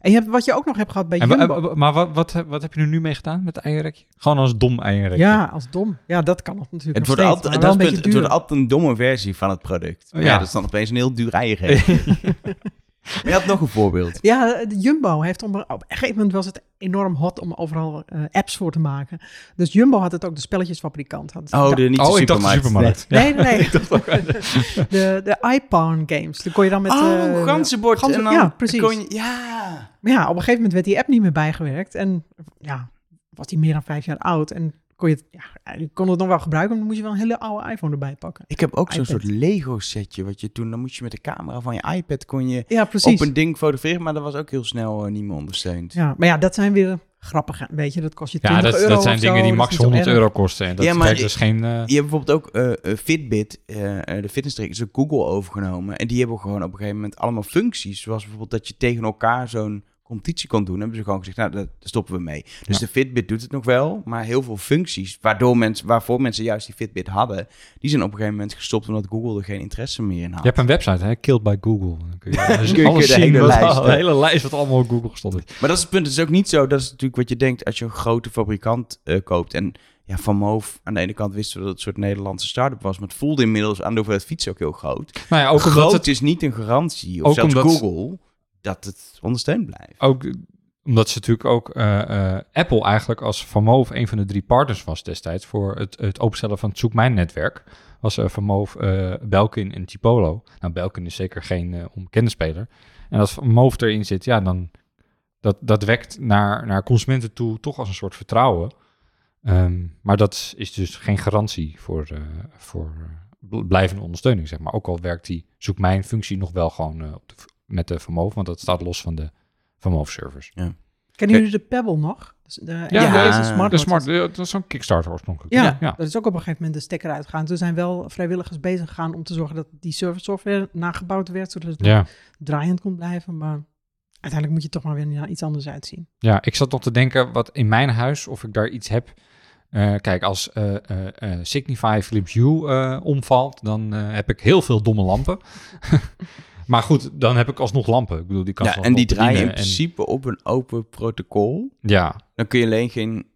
En je hebt, wat je ook nog hebt gehad bij Jumbo. wa- maar wat, wat, heb- wat heb je er nu mee gedaan met het eierrekje? Gewoon als dom eierenrekje? ja, als dom. Ja, dat kan nog natuurlijk Het nog wordt, steeds, altijd, maar dat een het beetje punt, het wordt altijd een domme versie van het product. Ja. Ja, dat is dan opeens een heel duur eierrekje. maar je had nog een voorbeeld. Ja, de Jumbo heeft op een gegeven moment was het enorm hot om overal eh, apps voor te maken. Dus Jumbo had het ook de spelletjesfabrikant. Had Oh, de, niet de oh, de supermarkt. Nee, nee, nee. de, de iPawn games. Dan kon je dan met... oh, eh, ganzenbord. ganzen- en dan ja, precies. Kon je, ja. Maar ja, op een gegeven moment werd die app niet meer bijgewerkt. En ja, was die meer dan vijf jaar oud. En kon je, het, ja, je kon het nog wel gebruiken, maar dan moest je wel een hele oude iPhone erbij pakken. Ik heb ook zo'n soort Lego setje, wat je toen, dan moest je met de camera van je iPad, kon je Ja, precies. op een ding fotograferen, maar dat was ook heel snel eh, niet meer ondersteund. Ja, maar ja, dat zijn weer grappige, weet je, dat kost je 20 Ja, dat, euro dat zijn dingen zo, die max is niet zo 100 erg. euro kosten. En dat Ja, maar ik- dus geen... eh, Je hebt bijvoorbeeld ook eh, eh, Fitbit, de fitnesstrack, is ook Google overgenomen. En die hebben gewoon op een gegeven moment allemaal functies. Zoals bijvoorbeeld dat je tegen elkaar zo'n competitie kon doen. hebben ze gewoon gezegd, nou, daar stoppen we mee. Dus Ja. de Fitbit doet het nog wel, maar heel veel functies, waardoor mensen, waarvoor mensen juist die Fitbit hadden, die zijn op een gegeven moment gestopt omdat Google er geen interesse meer in had. Je hebt een website, hè? Killed by Google. Dan kun je, dus kun je alles de hele wat- lijst, De hè? hele lijst wat allemaal op Google gestond is. Maar dat is het punt. Het is ook niet zo. Dat is natuurlijk wat je denkt als je een grote fabrikant eh, koopt. En ja, Van Moof, aan de ene kant wisten we dat het een soort Nederlandse start-up was. Maar het voelde inmiddels aan de hoeveelheid fietsen ook heel groot. Nou ja, ook omdat groot het is niet een garantie. Of Ook zelfs omdat- Google, dat het ondersteund blijft. ook omdat ze natuurlijk ook eh, eh, Apple eigenlijk als Van Moof een van de drie partners was destijds voor het, het openstellen van het Zoek Mijn netwerk. Was eh Van Moof, eh, Belkin en Tipolo. Nou, Belkin is zeker geen eh, onbekende speler. En als Van Moof erin zit, ja, dan dat, dat wekt naar, naar consumenten toe toch als een soort vertrouwen. Ehm, maar dat is dus geen garantie voor, eh, voor eh, bl- blijvende ondersteuning, zeg maar. Ook al werkt die Zoek Mijn functie nog wel gewoon eh, op de, met de Moof, want dat staat los van de Van Moof servers. Kennen jullie de Pebble nog? Dus de, Ja, ja, de- de smart De smart, eh, dat is zo'n Kickstarter oorspronkelijk. Ja, ja. dat is ook op een gegeven moment de stekker uitgegaan. Er zijn wel vrijwilligers bezig gegaan om te zorgen dat die server software nagebouwd werd, zodat het Ja. draaiend kon blijven. Maar uiteindelijk moet je toch maar weer naar iets anders uitzien. ja, ik zat nog te denken wat in mijn huis, of ik daar iets heb. Eh, kijk, als eh, eh, eh, Signify Philips Hue eh, omvalt, dan eh, heb ik heel veel domme lampen. maar goed, dan heb ik alsnog lampen. Ik bedoel, die kan Ja, en die draaien in en- principe op een open protocol. Ja, Dan kun je alleen geen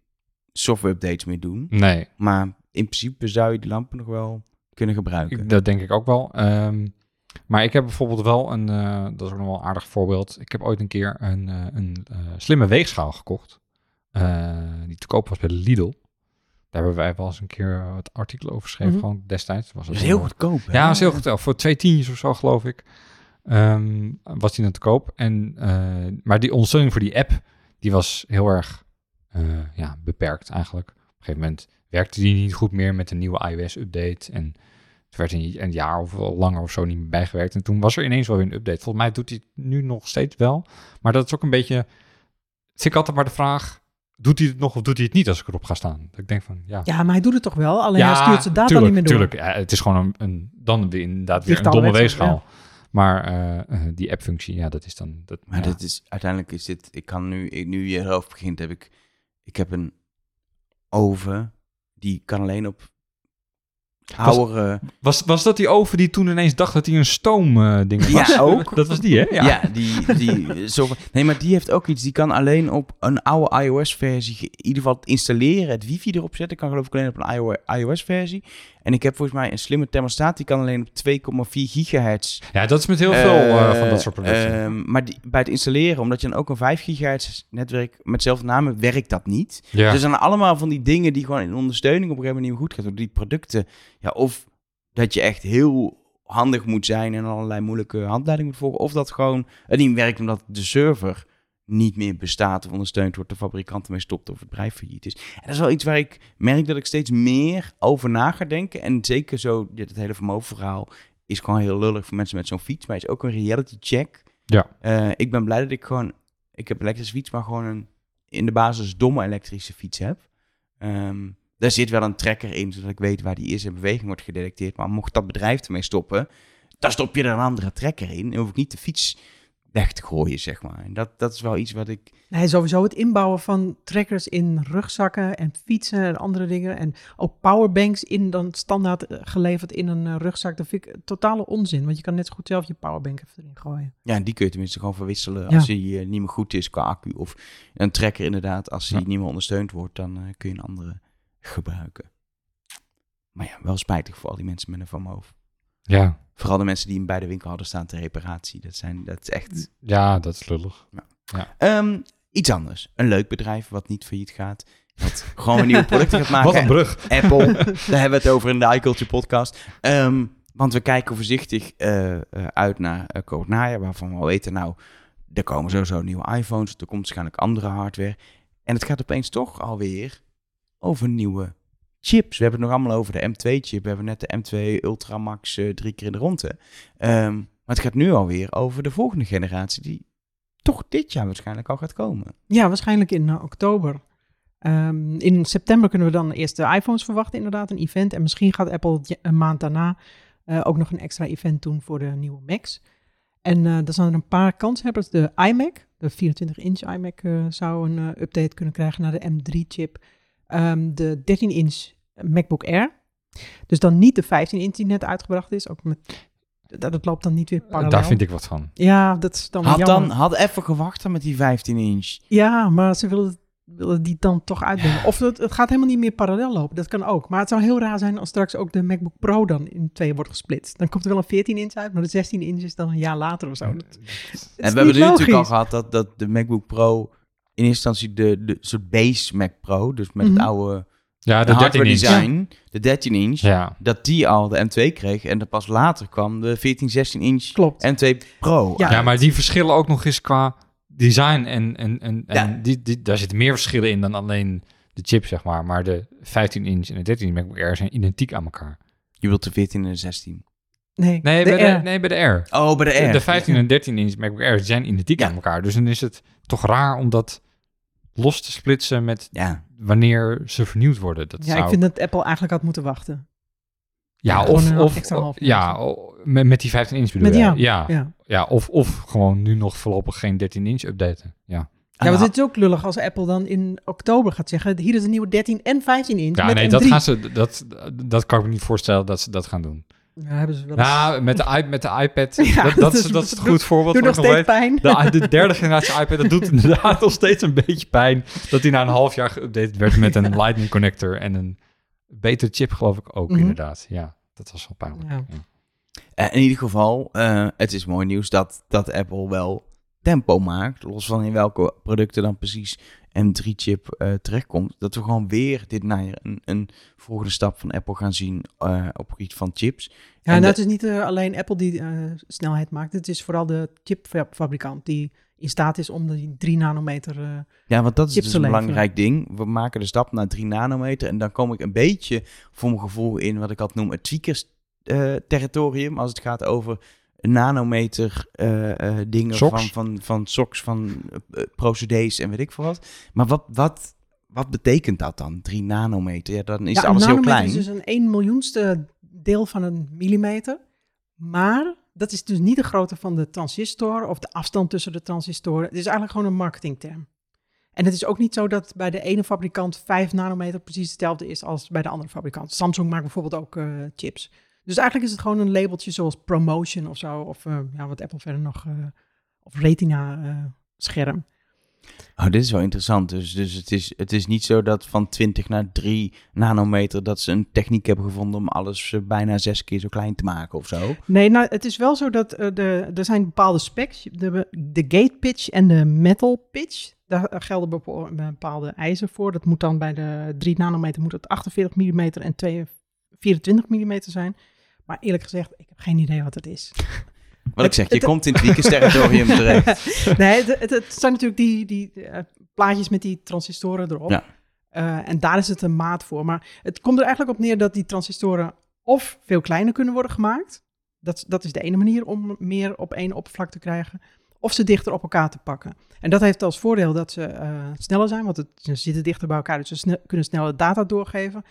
software updates meer doen. nee, Maar in principe zou je die lampen nog wel kunnen gebruiken. ik- dat denk ik ook wel. Ehm, maar ik heb bijvoorbeeld wel een, eh, dat is ook nog wel een aardig voorbeeld. Ik heb ooit een keer een, eh, een eh, slimme weegschaal gekocht. eh, die te koop was bij de Lidl. Daar hebben wij wel eens een keer wat artikelen over geschreven, Mhm. gewoon destijds. Was dat het is heel goedkoop. hè? Ja, dat is heel goed. Voor twee tientjes of zo, geloof ik. Ehm, was die dan te koop. En, eh, maar die ondersteuning voor die app, die was heel erg eh, ja, beperkt eigenlijk. Op een gegeven moment werkte die niet goed meer met een nieuwe iOS-update. En het werd een, een jaar of langer of zo niet meer bijgewerkt. En toen was er ineens wel weer een update. Volgens mij doet hij het nu nog steeds wel. Maar dat is ook een beetje... Is ik altijd maar de vraag... Doet hij het nog of doet hij het niet als ik erop ga staan? Dat ik denk van, ja... Ja, maar hij doet het toch wel, alleen hij stuurt zijn data tuurlijk, niet meer door. Tuurlijk, ja, het is gewoon een, een dan weer inderdaad weer een domme weegschaal, weegschaal. Maar eh, eh, die app-functie, ja, dat is dan... Dat, Maar ja. dit is, uiteindelijk is dit, ik kan nu, ik- nu je erover begint, heb ik, ik heb een oven, die kan alleen op oudere, was, was dat die oven die toen ineens dacht dat hij een stoomding ding Ja, was? ook. Dat was die, hè? ja, die, die, zo, nee, maar die heeft ook iets, die kan alleen op een oude iOS-versie, in ieder geval het installeren, het wifi erop zetten, kan geloof ik alleen op een iOS-versie. En ik heb volgens mij een slimme thermostaat, die kan alleen op 2,4 gigahertz Ja, dat is met heel veel eh, van dat soort producten. Ehm, maar die, bij het installeren, omdat je dan ook een 5 gigahertz netwerk met dezelfde namen, werkt dat niet. ja. Dus er zijn allemaal van die dingen die gewoon in ondersteuning op een gegeven moment niet meer goed gaat. Door die producten, ja, of dat je echt heel handig moet zijn en allerlei moeilijke handleidingen moet volgen. Of dat gewoon het niet werkt omdat de server niet meer bestaat of ondersteund wordt, de fabrikant ermee stopt of het bedrijf failliet is. En dat is wel iets waar ik merk dat ik steeds meer over na ga denken. En zeker zo, dit het hele vermogenverhaal is gewoon heel lullig voor mensen met zo'n fiets, maar het is ook een reality check. Ja. Eh, ik ben blij dat ik gewoon, ik heb een elektrische fiets, maar gewoon een in de basis domme elektrische fiets heb. Ehm, daar zit wel een trekker in, zodat ik weet waar die is en beweging wordt gedetecteerd. Maar mocht dat bedrijf ermee stoppen, dan stop je er een andere trekker in. Dan hoef ik niet de fiets weg te gooien, zeg maar. En dat, dat is wel iets wat ik... Nee, sowieso het inbouwen van trackers in rugzakken en fietsen en andere dingen. En ook powerbanks in dan standaard eh, geleverd in een eh, rugzak. Dat vind ik totale onzin. Want je kan net zo goed zelf je powerbank even erin gooien. Ja, en die kun je tenminste gewoon verwisselen Ja. als die eh, niet meer goed is qua accu. Of een trekker inderdaad, als die Ja. niet meer ondersteund wordt, dan kun je een andere gebruiken. Maar ja, wel spijtig voor al die mensen met een Van Moof. Ja, Vooral de mensen die hem bij de winkel hadden staan ter reparatie. Dat, zijn, dat is echt... ja, dat is lullig. Ehm, iets anders. Een leuk bedrijf wat niet failliet gaat. Wat gewoon weer nieuwe producten gaat maken. Wat een brug. Apple, daar hebben we het over in de iCulture podcast. Ehm, want we kijken voorzichtig eh, eh, uit naar uh, komend najaar, waarvan we al weten, nou, er komen sowieso nieuwe iPhones, er komt waarschijnlijk andere hardware. En het gaat opeens toch alweer over nieuwe chips. We hebben het nog allemaal over de M2-chip. We hebben net de M2 Ultramax eh, drie keer in de ronde. Ehm, maar het gaat nu alweer over de volgende generatie, die toch dit jaar waarschijnlijk al gaat komen. Ja, waarschijnlijk in eh, oktober. Ehm, in september kunnen we dan eerst de iPhones verwachten, inderdaad, een event. En misschien gaat Apple een maand daarna eh, ook nog een extra event doen voor de nieuwe Macs. En eh er zijn er een paar kanshebbers. De iMac, de 24-inch iMac, zou een update kunnen krijgen naar de M3-chip. Ehm, de 13-inch MacBook Air. Dus dan niet de 15-inch die net uitgebracht is. Ook met, dat, dat loopt dan niet weer parallel. Daar vind ik wat van. Ja, dat is dan Had, jammer. dan, had even gewacht dan met die 15 inch. Ja, maar ze willen, willen die dan toch uitbrengen. Of het, het gaat helemaal niet meer parallel lopen. Dat kan ook. Maar het zou heel raar zijn als straks ook de MacBook Pro dan in twee wordt gesplitst. Dan komt er wel een 14 inch uit, maar de 16 inch is dan een jaar later of zo. Dat, En we hebben nu natuurlijk al gehad dat, dat de MacBook Pro in eerste instantie de, de soort base Mac Pro, dus met Mhm. het oude Ja, de hardware 13 inch. design, de 13 inch, Ja, dat die al de M2 kreeg en dan pas later kwam de 14, 16 inch Klopt. M2 Pro. Ja. ja, maar die verschillen ook nog eens qua design. En, en, en, en Ja. die, die, daar zitten meer verschillen in dan alleen de chip, zeg maar. Maar de 15 inch en de 13 inch MacBook Air zijn identiek aan elkaar. Je wilt de 14 en de 16. Nee, Nee, de bij de, nee bij de Air. Oh, bij de De, Air. de 15 en 13 inch MacBook Air zijn identiek Ja. aan elkaar. Dus dan is het toch raar om dat los te splitsen met Ja, wanneer ze vernieuwd worden. Dat Ja, zou... ik vind dat Apple eigenlijk had moeten wachten. Ja, of, een of half ja, of met, met die 15 inch bedoel Met je? ja, Ja, Ja. ja. of, of gewoon nu nog voorlopig geen 13 inch updaten. Ja, Ja, want het is ook lullig als Apple dan in oktober gaat zeggen... hier is een nieuwe 13 en 15 inch ja met nee, M3. dat, gaan ze, dat, dat kan ik me niet voorstellen dat ze dat gaan doen. Ja, hebben ze wel eens. Nou, met de, met de iPad, Ja, dat, dat, is, dat is het doet- goed voorbeeld Doe wat nog steeds weet. pijn. De, de derde generatie iPad, dat doet inderdaad nog steeds een beetje pijn. Dat die na een half jaar geüpdate werd met een Lightning connector en een betere chip, geloof ik ook, Mhm. inderdaad. Ja, dat was wel pijnlijk. Ja. Ja. Eh, in ieder geval, eh, het is mooi nieuws dat, dat Apple wel tempo maakt. Los van in welke producten dan precies M3-chip eh, terechtkomt. Dat we gewoon weer dit najaar een, een volgende stap van Apple gaan zien eh, op gebied van chips. Ja, En en de- dat is niet eh, alleen Apple die snelheid maakt. Het is vooral de chipfabrikant die in staat is om die 3 nanometer... Ja, want dat is dus een belangrijk ding. We maken de stap naar 3 nanometer. En dan kom ik een beetje voor mijn gevoel in wat ik had noem het tweakers territorium. Als het gaat over nanometer eh, eh, dingen van, van, van SOX, van procedés en weet ik veel wat. Maar wat, wat, wat betekent dat dan? 3 nanometer? Ja, dan is ja, alles heel nanometer klein. is dus een 1 miljoenste deel van een millimeter. Maar dat is dus niet de grootte van de transistor of de afstand tussen de transistoren. Het is eigenlijk gewoon een marketingterm. En het is ook niet zo dat bij de ene fabrikant 5 nanometer precies hetzelfde is als bij de andere fabrikant. Samsung maakt bijvoorbeeld ook chips. Dus eigenlijk is het gewoon een labeltje zoals promotion of zo. Of eh, ja, wat Apple verder nog. eh, of retina eh, scherm. Oh, dit is wel interessant. Dus, dus het, is, het is niet zo dat van 20 naar 3 nanometer... dat ze een techniek hebben gevonden om alles bijna zes keer zo klein te maken of zo. Nee, nou, het is wel zo dat de, er zijn bepaalde specs. De, de gate pitch en de metal pitch. Daar gelden bepaalde eisen voor. Dat moet dan bij de 3 nanometer moet het 48 mm en 2 24 mm zijn. Maar eerlijk gezegd, ik heb geen idee wat het is. Wat ik zeg, je het- komt in het tweakers territorium terecht. nee, het, het, het zijn natuurlijk die, die eh, plaatjes met die transistoren erop. Ja. Eh, en daar is het een maat voor. Maar het komt er eigenlijk op neer dat die transistoren of veel kleiner kunnen worden gemaakt. Dat, dat is de ene manier om meer op één oppervlak te krijgen. Of ze dichter op elkaar te pakken. En dat heeft als voordeel dat ze eh, sneller zijn, want ze zitten dichter bij elkaar, dus ze sne- kunnen sneller data doorgeven.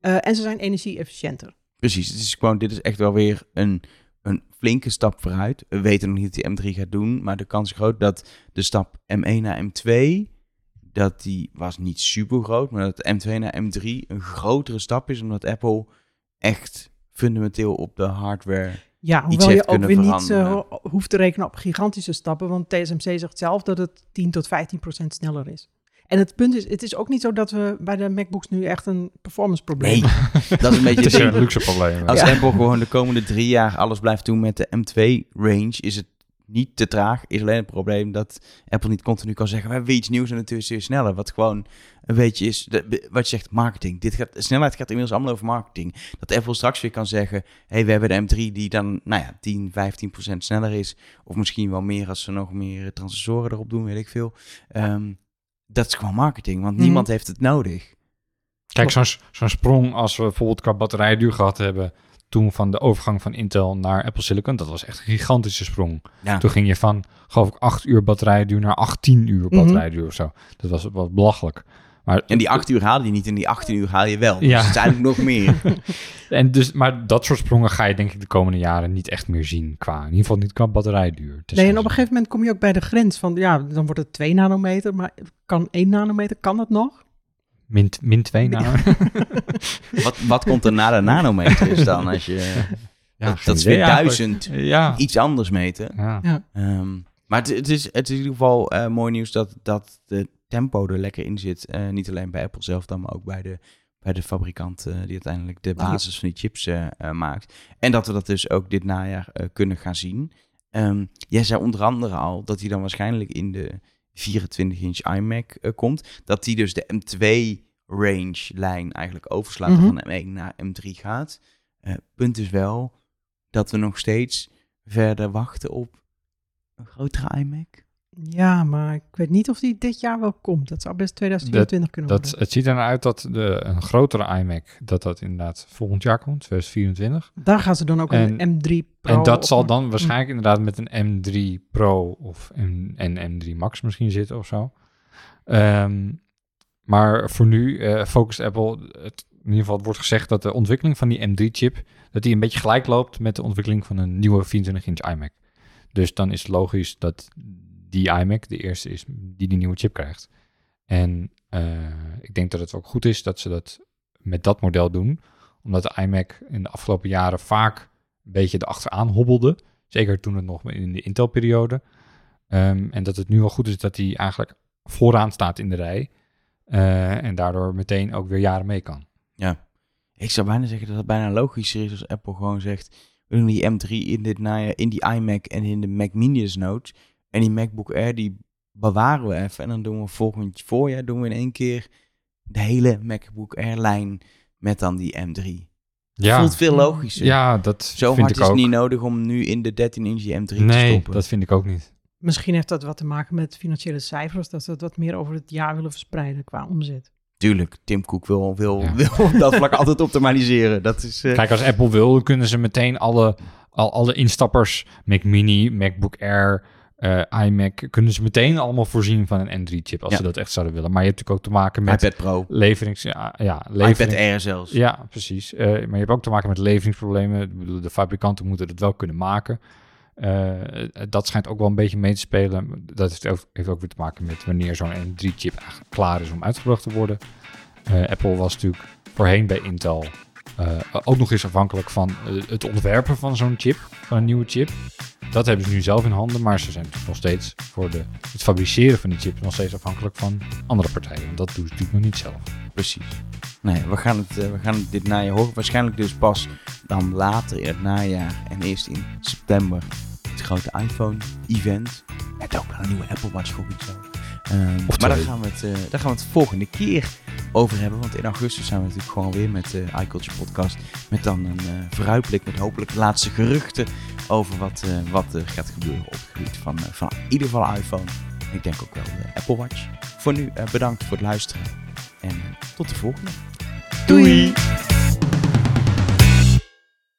En ze zijn energie-efficiënter. Precies, het is gewoon, dit is echt wel weer een, een flinke stap vooruit. We weten nog niet wat die M3 gaat doen, maar de kans is groot dat de stap M1 naar M2, dat die was niet super groot, maar dat M2 naar M3 een grotere stap is, omdat Apple echt fundamenteel op de hardware Ja, hoewel je ook weer niet eh, ho- hoeft te rekenen op gigantische stappen, want TSMC zegt zelf dat het 10 tot 15 procent sneller is. En het punt is, het is ook niet zo dat we bij de MacBooks nu echt een performance probleem Nee, hebben. dat is een beetje Het is een luxe probleem. Als Ja. Apple gewoon de komende drie jaar alles blijft doen met de M2-range, is het niet te traag. Is alleen het probleem dat Apple niet continu kan zeggen, we hebben weer iets nieuws en is weer sneller. Wat gewoon een beetje is, de- wat je zegt, marketing. Dit gaat, snelheid gaat inmiddels allemaal over marketing. Dat Apple straks weer kan zeggen, hey, we hebben de M3 die dan, nou ja, 10, 15 procent sneller is. Of misschien wel meer als ze nog meer transistoren erop doen, weet ik veel. Ehm, dat is gewoon marketing, want Mhm. niemand heeft het nodig. Kijk, zo'n zo'n sprong als we bijvoorbeeld qua batterijduur gehad hebben... toen van de overgang van Intel naar Apple Silicon... dat was echt een gigantische sprong. Ja. Toen ging je van, geloof ik, 8 uur batterijduur naar 18 uur Mhm. batterijduur of zo. Dat was wat belachelijk. Maar, En die 8 uur haal je niet en die 18 uur haal je wel. Ja. Dus het is eigenlijk nog meer. en dus, maar dat soort sprongen ga je denk ik de komende jaren niet echt meer zien. Qua, in ieder geval niet qua batterijduur. Nee, en op een gegeven moment kom je ook bij de grens van, ja, dan wordt het 2 nanometer, maar kan 1 nanometer, kan dat nog? Min, min 2 nou. Wat, wat komt er na de nanometers dan? Als je, Ja, dat, is weer duizend Ja. iets anders meten. ja. Ehm, maar het, het, is, het is in ieder geval eh, mooi nieuws dat, dat de tempo er lekker in zit. Eh, niet alleen bij Apple zelf dan, maar ook bij de, bij de fabrikant eh, die uiteindelijk de basis van die chips eh, maakt. En dat we dat dus ook dit najaar kunnen gaan zien. Ehm, jij zei onder andere al dat hij dan waarschijnlijk in de 24-inch iMac komt. Dat die dus de M2-range-lijn eigenlijk overslaat Mhm. van M1 naar M3 gaat. Punt is wel dat we nog steeds verder wachten op een grotere iMac. Ja, maar ik weet niet of die dit jaar wel komt. Dat zou best 2024 kunnen Dat, worden. het ziet er naar uit dat de, een grotere iMac, dat dat inderdaad volgend jaar komt, 2024. Daar gaan ze dan ook En- een M3 Pro en dat zal dan waarschijnlijk inderdaad met een M3 Pro of een, en M3 Max misschien zitten of zo. Ehm, maar voor nu eh focust Apple, het, in ieder geval wordt gezegd dat de ontwikkeling van die M3-chip, dat die een beetje gelijk loopt met de ontwikkeling van een nieuwe 24-inch iMac. Dus dan is het logisch dat die iMac de eerste is die die nieuwe chip krijgt. En eh, ik denk dat het ook goed is dat ze dat met dat model doen, omdat de iMac in de afgelopen jaren vaak een beetje erachteraan hobbelde. Zeker toen het nog in de Intel-periode. Ehm, en dat het nu wel goed is dat hij eigenlijk vooraan staat in de rij. eh, en daardoor meteen ook weer jaren mee kan. Ja. Ik zou bijna zeggen dat het bijna logischer is als Apple gewoon zegt... we doen die M3 in, dit najaar, in die iMac en in de Mac Mini desnoods. En die MacBook Air, die bewaren we even. En dan doen we volgend voorjaar doen we in één keer de hele MacBook Air-lijn met dan die M3. Ja, Voelt veel logischer. ja dat Zo vind hard ik is ook. niet nodig om nu in de 13-inch die M3 te nee, stoppen. dat vind ik ook niet. Misschien heeft dat wat te maken met financiële cijfers, dat ze het wat meer over het jaar willen verspreiden qua omzet. Tuurlijk, Tim Cook wil, wil, Ja. wil dat vlak altijd optimaliseren. Dat is... eh, Kijk, als Apple wil, dan kunnen ze meteen alle, al, alle instappers, Mac Mini, MacBook Air, eh, iMac, kunnen ze meteen allemaal voorzien van een N3-chip als Ja. ze dat echt zouden willen. Maar je hebt natuurlijk ook te maken met iPad Pro, leverings... Ja, ja, iPad Air zelfs. Ja, precies. Eh, maar je hebt ook te maken met leveringsproblemen. Ik bedoel, de fabrikanten moeten het wel kunnen maken. Eh, dat schijnt ook wel een beetje mee te spelen. Dat heeft ook, heeft ook weer te maken met wanneer zo'n M3-chip eigenlijk klaar is om uitgebracht te worden. Apple was natuurlijk voorheen bij Intel ook nog eens afhankelijk van eh, het ontwerpen van zo'n chip, van een nieuwe chip. Dat hebben ze nu zelf in handen, maar ze zijn nog steeds voor de, het fabriceren van die chip nog steeds afhankelijk van andere partijen. Want dat doen ze natuurlijk nog niet zelf. Precies. Nee, we gaan, het, eh, we gaan dit najaar horen. Waarschijnlijk dus pas dan later in het najaar en eerst in september het grote iPhone-event. Met ook wel een nieuwe Apple Watch, gok ik Ehm, maar daar gaan, we het, eh, daar gaan we het volgende keer over hebben. Want in augustus zijn we natuurlijk gewoon weer met de iCulture podcast. Met dan een eh, vooruitblik met hopelijk de laatste geruchten over wat, eh, wat er gaat gebeuren op het gebied van, eh, van in ieder geval iPhone. Ik denk ook wel de Apple Watch. Voor nu eh, bedankt voor het luisteren. En eh, tot de volgende. Doei!